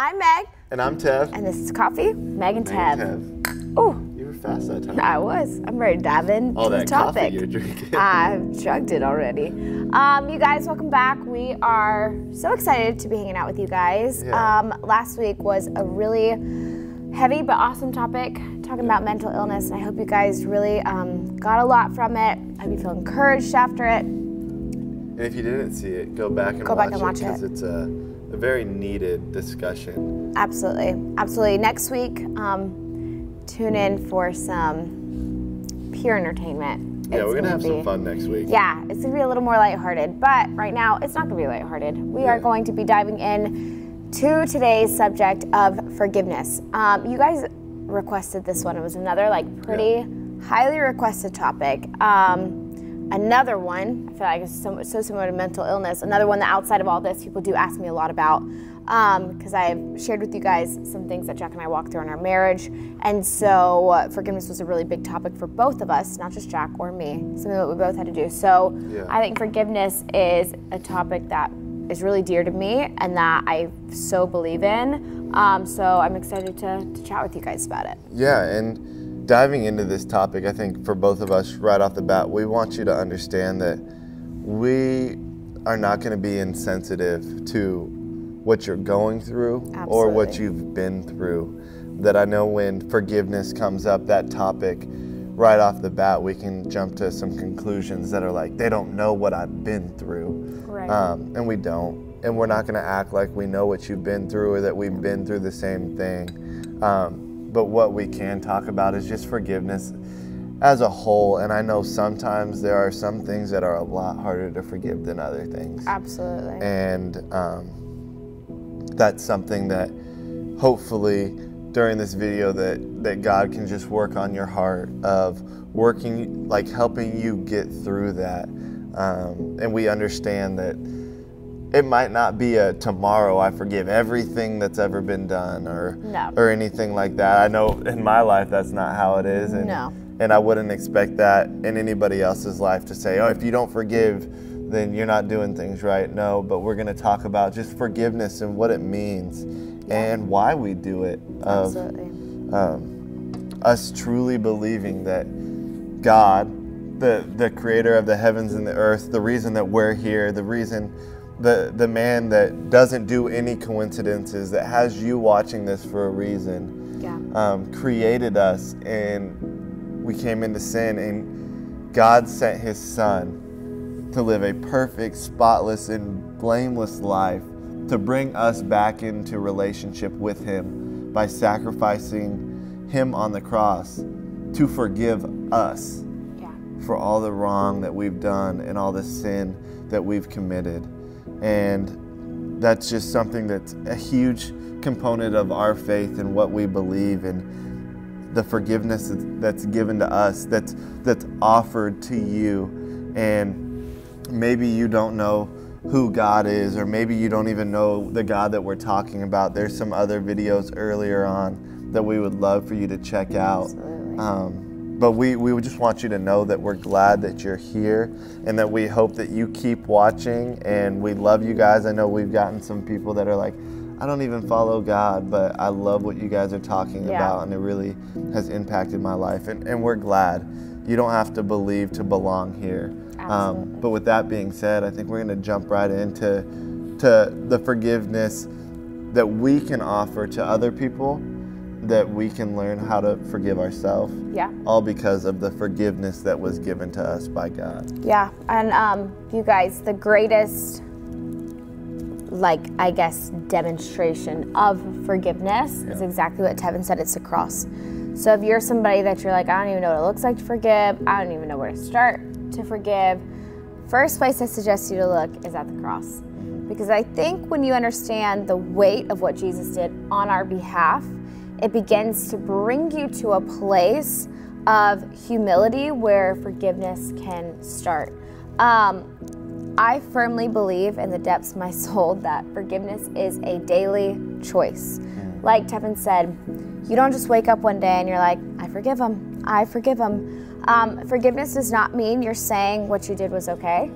I'm Meg. And I'm Tev. And this is Coffee, Meg and Meg Tev. and Tev. Oh, You were fast that time. I was. I'm ready to dive into All the that topic. coffee you're drinking. I've chugged it already. Um, you guys, welcome back. We are so excited to be hanging out with you guys. Yeah. Um, last week was a really heavy but awesome topic, talking about mental illness, and I hope you guys really um, got a lot from it. I hope you feel encouraged after it. And if you didn't see it, go back and Go watch back and it because it. it's a, a very needed discussion. Absolutely, absolutely. Next week, um, tune in for some pure entertainment. Yeah, It's we're gonna have be- some fun next week. Yeah, it's gonna be a little more lighthearted, but right now it's not gonna be lighthearted. We are going to be diving in to today's subject of forgiveness. Um, you guys requested this one. It was another like pretty highly requested topic. Um, another one, I feel like it's so, so similar to mental illness. Another one that outside of all this, people do ask me a lot about because I've shared with you guys some things that Jack and I walked through in our marriage. And so uh, forgiveness was a really big topic for both of us, not just Jack or me, something that we both had to do. So Yeah. I think forgiveness is a topic that is really dear to me and that I so believe in. Um, so I'm excited to, to chat with you guys about it. Yeah, and diving into this topic, I think for both of us right off the bat, we want you to understand that we are not going to be insensitive to what you're going through or what you've been through. That I know when forgiveness comes up, that topic, right off the bat, we can jump to some conclusions that are like, they don't know what I've been through. Right. Um, and we don't. And we're not going to act like we know what you've been through or that we've been through the same thing. Um, but what we can talk about is just forgiveness as a whole. And I know sometimes there are some things that are a lot harder to forgive than other things. Absolutely. And um, that's something that hopefully during this video that, that God can just work on your heart of working, like helping you get through that. Um, and we understand that it might not be a tomorrow I forgive everything that's ever been done or No. or anything like that. I know in my life that's not how it is and No. and I wouldn't expect that in anybody else's life to say, "Oh, if you don't forgive, then you're not doing things right." No, but we're going to talk about just forgiveness and what it means and why we do it of Absolutely. um, us truly believing that God, the the creator of the heavens and the earth, the reason that we're here, the reason the the man that doesn't do any coincidences, that has you watching this for a reason, Yeah. um, created us, and we came into sin, and God sent His Son to live a perfect, spotless, and blameless life to bring us back into relationship with Him by sacrificing Him on the cross to forgive us Yeah. for all the wrong that we've done and all the sin that we've committed. And that's just something that's a huge component of our faith and what we believe and the forgiveness that's- that's given to us that's that's offered to you. And maybe you don't know who God is or maybe you don't even know the God that we're talking about. There's some other videos earlier on that we would love for you to check out. Absolutely. um, but we, we would just want you to know that we're glad that you're here and that we hope that you keep watching and we love you guys. I know we've gotten some people that are like, I don't even follow God, but I love what you guys are talking Yeah. about and it really has impacted my life. And, and we're glad. You don't have to believe to belong here. Um, but with that being said, I think we're going to jump right into to the forgiveness that we can offer to other people that we can learn how to forgive ourselves Yeah. all because of the forgiveness that was given to us by God. Yeah, and um, you guys, the greatest, like I guess, demonstration of forgiveness is exactly what Tevin said. It's a cross. So if you're somebody that you're like, I don't even know what it looks like to forgive, I don't even know where to start to forgive, first place I suggest you to look is at the cross. Because I think when you understand the weight of what Jesus did on our behalf, it begins to bring you to a place of humility where forgiveness can start. Um, I firmly believe in the depths of my soul that forgiveness is a daily choice. Like Tevin said, you don't just wake up one day and you're like, I forgive him, I forgive him. Um, forgiveness does not mean you're saying what you did was okay.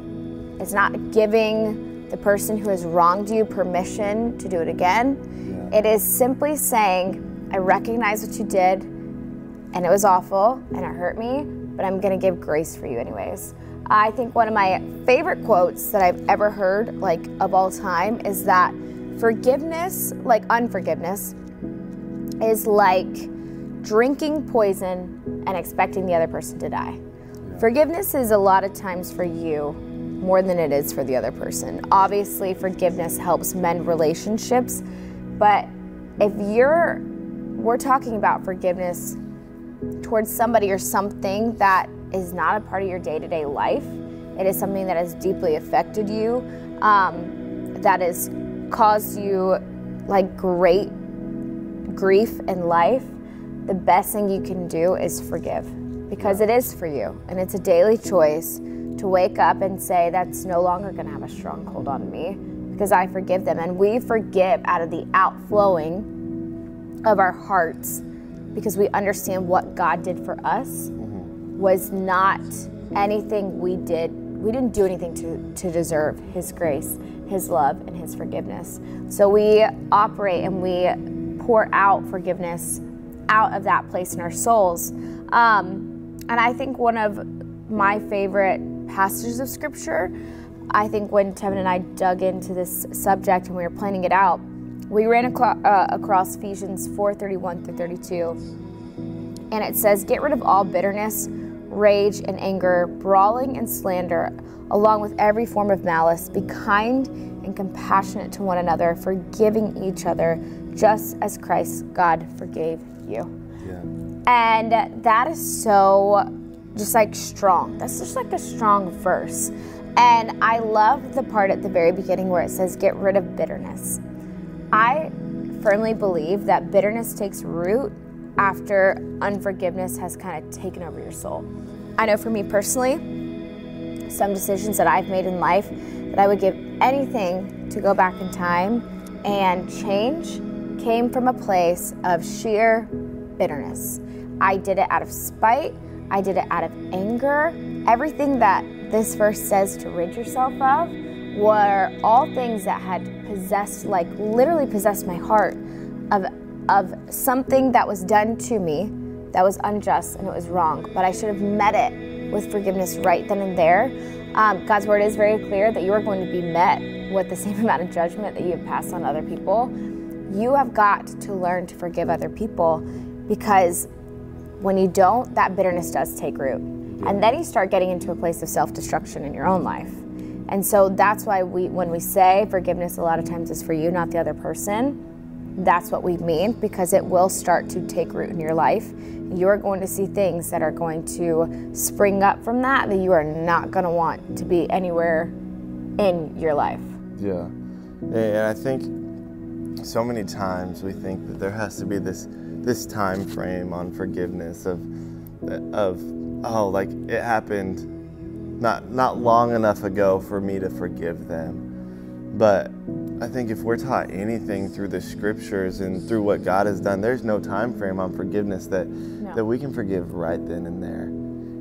It's not giving the person who has wronged you permission to do it again. It is simply saying, I recognize what you did, and it was awful, and it hurt me, but I'm to give grace for you anyways. I think one of my favorite quotes that I've ever heard, like of all time, is that forgiveness, like unforgiveness, is like drinking poison and expecting the other person to die. Yeah. Forgiveness is a lot of times for you more than it is for the other person. Obviously, forgiveness helps mend relationships, but if you're, we're talking about forgiveness towards somebody or something that is not a part of your day to day life, it is something that has deeply affected you, um, that has caused you like great grief in life, the best thing you can do is forgive because it is for you and it's a daily choice to wake up and say that's no longer going to have a stronghold on me because I forgive them. And we forgive out of the outflowing of our hearts because we understand what God did for us mm-hmm. was not anything we did we didn't do anything to, to deserve his grace his love and his forgiveness so we operate and we pour out forgiveness out of that place in our souls. Um, and I think one of my favorite passages of scripture, I think when Tevin and I dug into this subject and we were planning it out, we ran aclo- uh, across Ephesians 4:31 through 32. And it says, "Get rid of all bitterness, rage and anger, brawling and slander, along with every form of malice. Be kind and compassionate to one another, forgiving each other, just as Christ God forgave you. Yeah. And that is so just like strong. That's just like a strong verse. And I love the part at the very beginning where it says, get rid of bitterness. I firmly believe that bitterness takes root after unforgiveness has kind of taken over your soul. I know for me personally, some decisions that I've made in life that I would give anything to go back in time and change came from a place of sheer bitterness. I did it out of spite, I did it out of anger. Everything that this verse says to rid yourself of were all things that had possessed, like literally possessed my heart of, of something that was done to me that was unjust and it was wrong. But I should have met it with forgiveness right then and there. Um, God's word is very clear that you are going to be met with the same amount of judgment that you have passed on other people you have got to learn to forgive other people because when you don't, that bitterness does take root. And then you start getting into a place of self destruction in your own life. And so that's why we, when we say forgiveness, a lot of times is for you, not the other person. That's what we mean because it will start to take root in your life. You are going to see things that are going to spring up from that that you are not going to want to be anywhere in your life. Yeah. And I think so many times we think that there has to be this this time frame on forgiveness of of oh like it happened not not long enough ago for me to forgive them. But i think if we're taught anything through the scriptures and through what god has done there's no time frame on forgiveness that no. that we can forgive right then and there.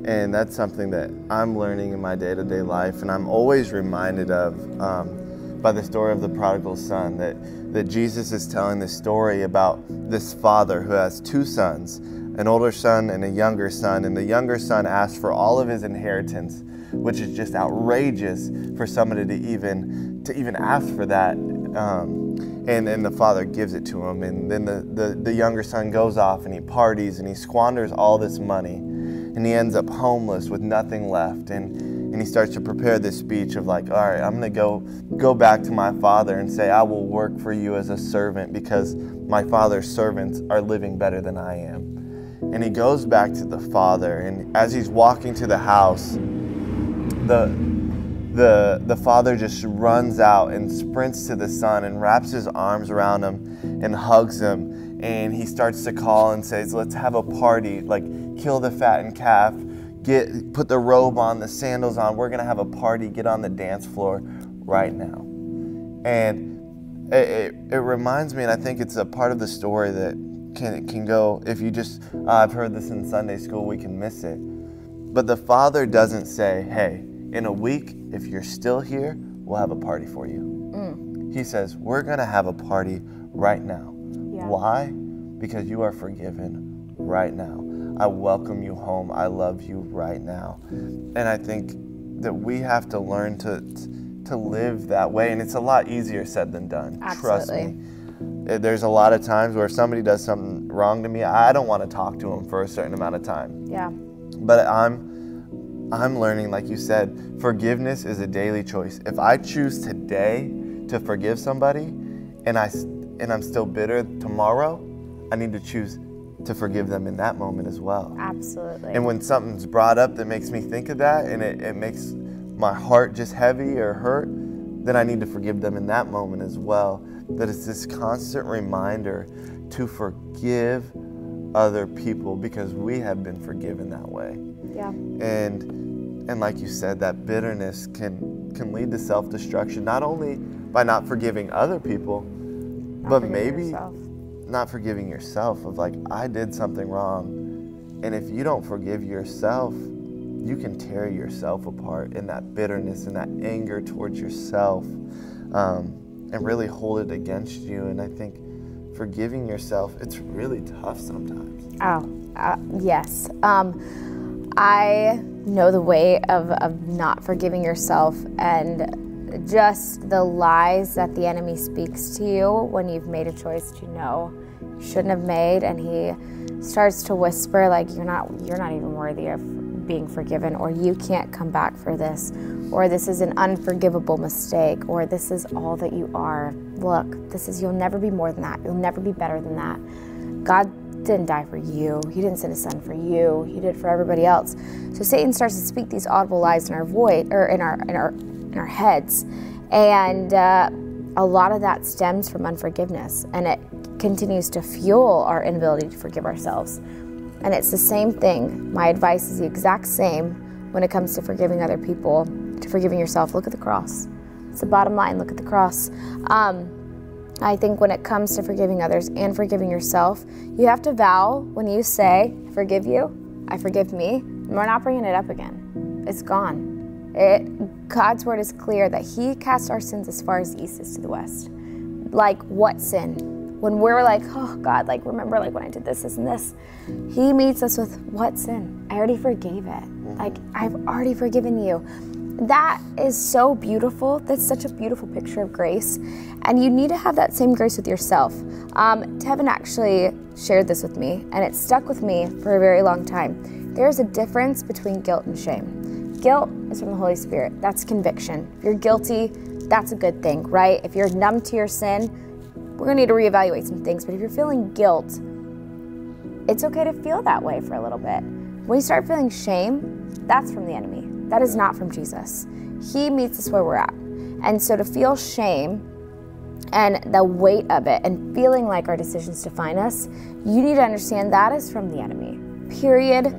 And that's something that i'm learning in my day-to-day life and i'm always reminded of um, by the story of the prodigal son that, that Jesus is telling the story about this father who has two sons, an older son and a younger son, and the younger son asks for all of his inheritance, which is just outrageous for somebody to even to even ask for that. Um, and then the father gives it to him, and then the, the, the younger son goes off and he parties and he squanders all this money, and he ends up homeless with nothing left. And and he starts to prepare this speech of like all right i'm going to go go back to my father and say i will work for you as a servant because my father's servants are living better than i am and he goes back to the father and as he's walking to the house the the the father just runs out and sprints to the son and wraps his arms around him and hugs him and he starts to call and says let's have a party like kill the fattened calf get put the robe on, the sandals on. We're gonna have a party. Get on the dance floor right now. And it, it, it reminds me, and I think it's a part of the story that can can go. If you just, uh, I've heard this in Sunday school, we can miss it. But the father doesn't say, "Hey, in a week, if you're still here, we'll have a party for you." Mm. He says, "We're gonna have a party right now. Yeah. Why? Because you are forgiven right now. I welcome you home. I love you right now. And I think that we have to learn to to live that way and it's a lot easier said than done. Trust me. Uh, There's a lot of times where somebody does something wrong to me. I don't want to talk to them for a certain amount of time. Yeah. But I'm I'm learning like you said, forgiveness is a daily choice. If I choose today to forgive somebody and I and I'm still bitter tomorrow, I need to choose to forgive them in that moment as well. Absolutely. And when something's brought up that makes me think of that and it, it makes my heart just heavy or hurt, then I need to forgive them in that moment as well. That it's this constant reminder to forgive other people because we have been forgiven that way. yeah. And and like you said, that bitterness can can lead to self-destruction, not only by not forgiving other people, Not but maybe yourself. not forgiving yourself of like I did something wrong. And if you don't forgive yourself, you can tear yourself apart in that bitterness and that anger towards yourself um, and really hold it against you. And I think forgiving yourself, it's really tough sometimes. Oh, uh, yes. Um, I know the weight of, of not forgiving yourself and just the lies that the enemy speaks to you when you've made a choice to know you shouldn't have made, and he starts to whisper like you're not you're not even worthy of being forgiven, or you can't come back for this, or this is an unforgivable mistake, or this is all that you are. Look, this is you'll never be more than that. You'll never be better than that. God didn't die for you. He didn't send his son for you. He did for everybody else. So Satan starts to speak these audible lies in our void or in our in our in our heads, and uh, a lot of that stems from unforgiveness, and it continues to fuel our inability to forgive ourselves. And it's the same thing. My advice is the exact same when it comes to forgiving other people, to forgiving yourself. Look at the cross. It's the bottom line. Look at the cross. Um, I think when it comes to forgiving others and forgiving yourself, you have to vow when you say, forgive you, I forgive me, we're not bringing it up again. It's gone. It, God's word is clear that He casts our sins as far as east is to the west. Like, what sin? When we're like, oh God, like, remember, like, when I did this, this, and this, He meets us with, what sin? I already forgave it. Like, I've already forgiven you that is so beautiful. That's such a beautiful picture of grace. And you need to have that same grace with yourself. Um, Tevin actually shared this with me, and it stuck with me for a very long time. There's a difference between guilt and shame. Guilt is from the Holy Spirit, that's conviction. If you're guilty, that's a good thing, right? If you're numb to your sin, we're gonna need to reevaluate some things. But if you're feeling guilt, it's okay to feel that way for a little bit. When you start feeling shame, that's from the enemy. That is not from Jesus. He meets us where we're at. And so to feel shame and the weight of it and feeling like our decisions define us, you need to understand that is from the enemy. Period.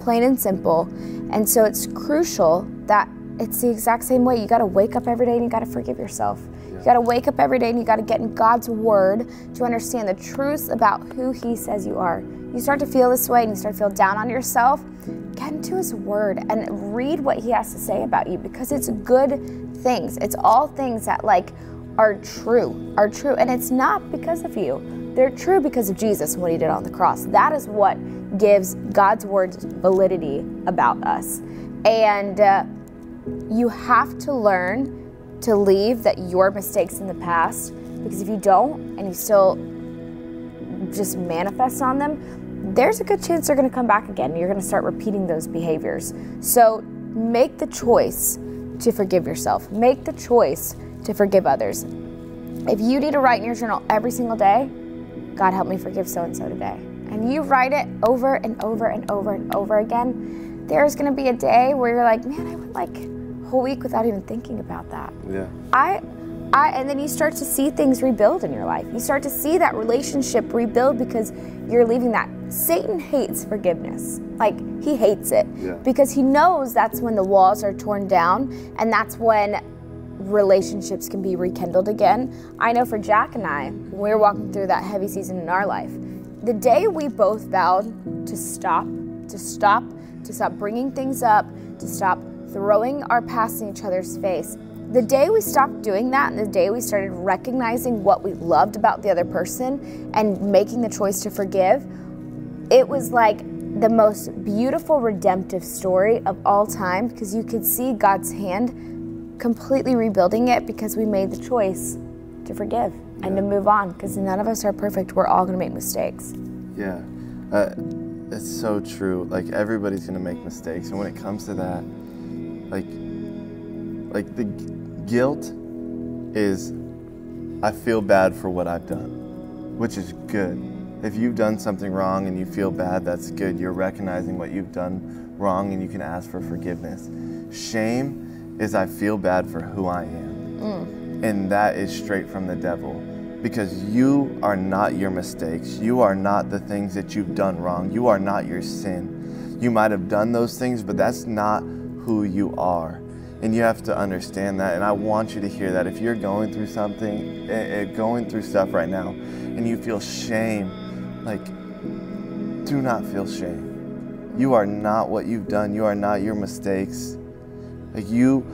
Plain and simple. And so it's crucial that it's the exact same way. You got to wake up every day and you got to forgive yourself. You got to wake up every day and you got to get in God's word to understand the truths about who He says you are. You start to feel this way and you start to feel down on yourself, get into His word and read what He has to say about you because it's good things. It's all things that, like, are true, are true. And it's not because of you, they're true because of Jesus and what He did on the cross. That is what gives God's word validity about us. And uh, you have to learn to leave that your mistakes in the past because if you don't and you still just manifest on them there's a good chance they're going to come back again you're going to start repeating those behaviors. So make the choice to forgive yourself. Make the choice to forgive others. If you need to write in your journal every single day god help me forgive so and so today. And you write it over and over and over and over again there's going to be a day where you're like man i went like whole week without even thinking about that. Yeah. I I and then you start to see things rebuild in your life. You start to see that relationship rebuild because you're leaving that. Satan hates forgiveness. Like he hates it Yeah. because he knows that's when the walls are torn down and that's when relationships can be rekindled again. I know for Jack and I, when we were walking through that heavy season in our life, the day we both vowed to stop, to stop, to stop bringing things up, to stop throwing our past in each other's face, the day we stopped doing that and the day we started recognizing what we loved about the other person and making the choice to forgive, it was like the most beautiful redemptive story of all time because you could see God's hand completely rebuilding it because we made the choice to forgive yeah. and to move on because none of us are perfect. We're all going to make mistakes. Yeah. Uh, it's so true. Like everybody's going to make mistakes and when it comes to that like like the guilt is I feel bad for what I've done, which is good. If you've done something wrong and you feel bad, that's good. You're recognizing what you've done wrong and you can ask for forgiveness. Shame is I feel bad for who I am. Mm. And that is straight from the devil because you are not your mistakes. You are not the things that you've done wrong. You are not your sin. You might have done those things, but that's not who you are. And you have to understand that. And I want you to hear that. If you're going through something, eh, eh, going through stuff right now, and you feel shame, like, do not feel shame. You are not what you've done. You are not your mistakes. Like, you,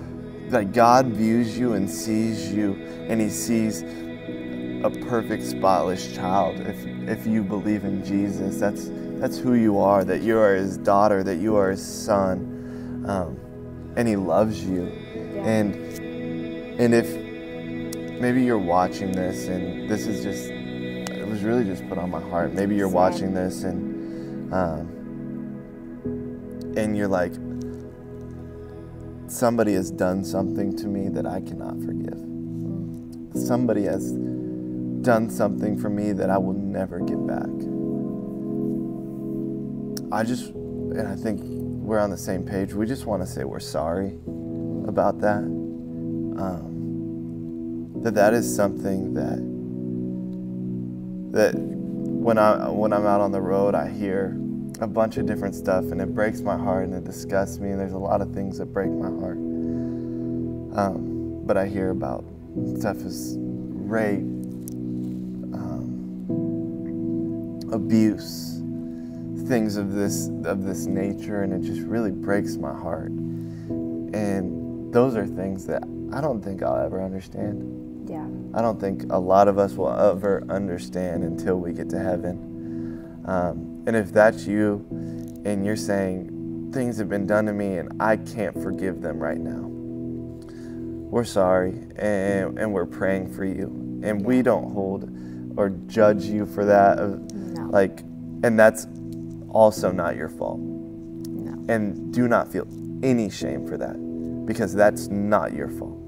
that God views you and sees you, and He sees a perfect, spotless child. If, if you believe in Jesus, that's, that's who you are, that you are His daughter, that you are His son. Um, and he loves you. Yeah. And and if maybe you're watching this and this is just it was really just put on my heart. Maybe you're watching this and um, and you're like somebody has done something to me that I cannot forgive. Somebody has done something for me that I will never get back. I just and I think we're on the same page. We just want to say we're sorry about that. Um, that that is something that that when I when I'm out on the road, I hear a bunch of different stuff, and it breaks my heart and it disgusts me. And there's a lot of things that break my heart. Um, but I hear about stuff as rape, um, abuse things of this of this nature and it just really breaks my heart. And those are things that i don't think i'll ever understand. Yeah. I don't think a lot of us will ever understand until we get to heaven. Um, and if that's you and you're saying things have been done to me and i can't forgive them right now. We're sorry and, and we're praying for you. And we don't hold or judge you for that no. like and that's also not your fault. No. And do not feel any shame for that because that's not your fault.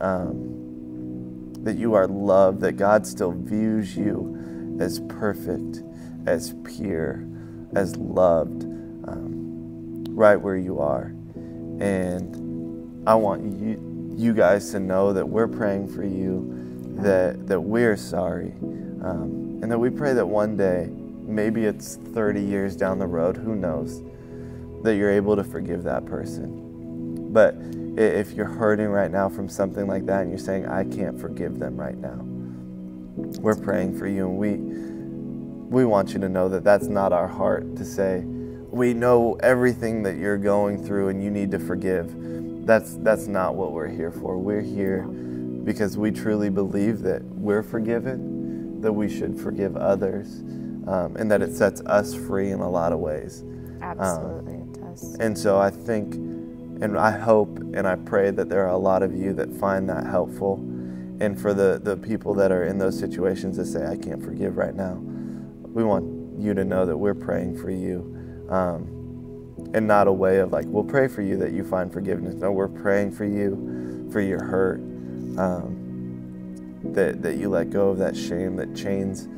Um, that you are loved, that God still views you as perfect, as pure, as loved, um, right where you are. And I want you, you guys to know that we're praying for you, that, that we're sorry, um, and that we pray that one day maybe it's 30 years down the road, who knows, that you're able to forgive that person. But if you're hurting right now from something like that and you're saying, I can't forgive them right now, we're praying for you and we, we want you to know that that's not our heart to say, we know everything that you're going through and you need to forgive. That's, that's not what we're here for. We're here because we truly believe that we're forgiven, that we should forgive others um, and that it sets us free in a lot of ways. Absolutely, um, it does. And so I think, and I hope, and I pray that there are a lot of you that find that helpful. And for the, the people that are in those situations that say, I can't forgive right now, we want you to know that we're praying for you. Um, and not a way of like, we'll pray for you that you find forgiveness. No, we're praying for you, for your hurt, um, that, that you let go of that shame, that chains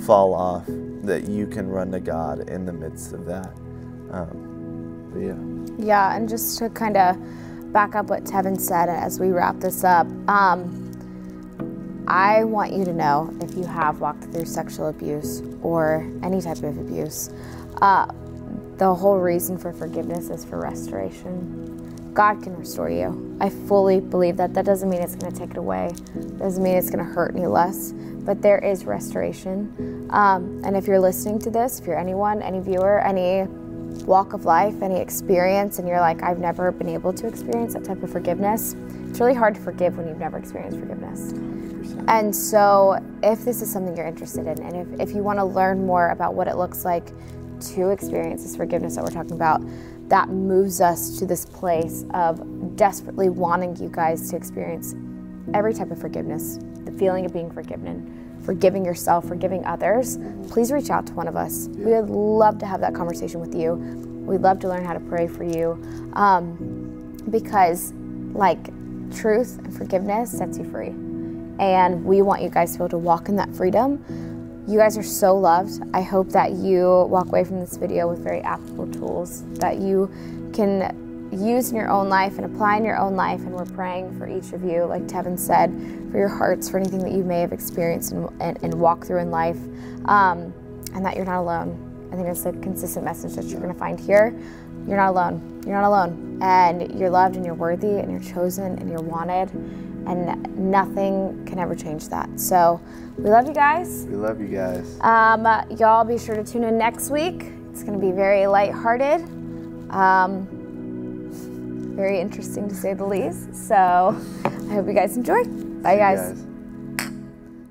fall off, that you can run to God in the midst of that. Um, yeah. Yeah, and just to kind of back up what Tevin said as we wrap this up, um, I want you to know if you have walked through sexual abuse or any type of abuse, uh, the whole reason for forgiveness is for restoration. God can restore you. I fully believe that. That doesn't mean it's going to take it away. Doesn't mean it's going to hurt any less. But there is restoration. Um, and if you're listening to this, if you're anyone, any viewer, any walk of life, any experience, and you're like, I've never been able to experience that type of forgiveness, it's really hard to forgive when you've never experienced forgiveness. And so, if this is something you're interested in, and if, if you want to learn more about what it looks like to experience this forgiveness that we're talking about, that moves us to this place of desperately wanting you guys to experience every type of forgiveness the feeling of being forgiven, forgiving yourself, forgiving others. Please reach out to one of us. We would love to have that conversation with you. We'd love to learn how to pray for you um, because, like, truth and forgiveness sets you free. And we want you guys to be able to walk in that freedom. You guys are so loved. I hope that you walk away from this video with very applicable tools that you can use in your own life and apply in your own life. And we're praying for each of you, like Tevin said, for your hearts, for anything that you may have experienced and, and, and walk through in life, um, and that you're not alone. I think that's a consistent message that you're going to find here. You're not alone. You're not alone. And you're loved and you're worthy and you're chosen and you're wanted. And nothing can ever change that. So we love you guys. We love you guys. Um, y'all be sure to tune in next week. It's going to be very lighthearted. Um, very interesting to say the least. So I hope you guys enjoy. Bye, guys. guys.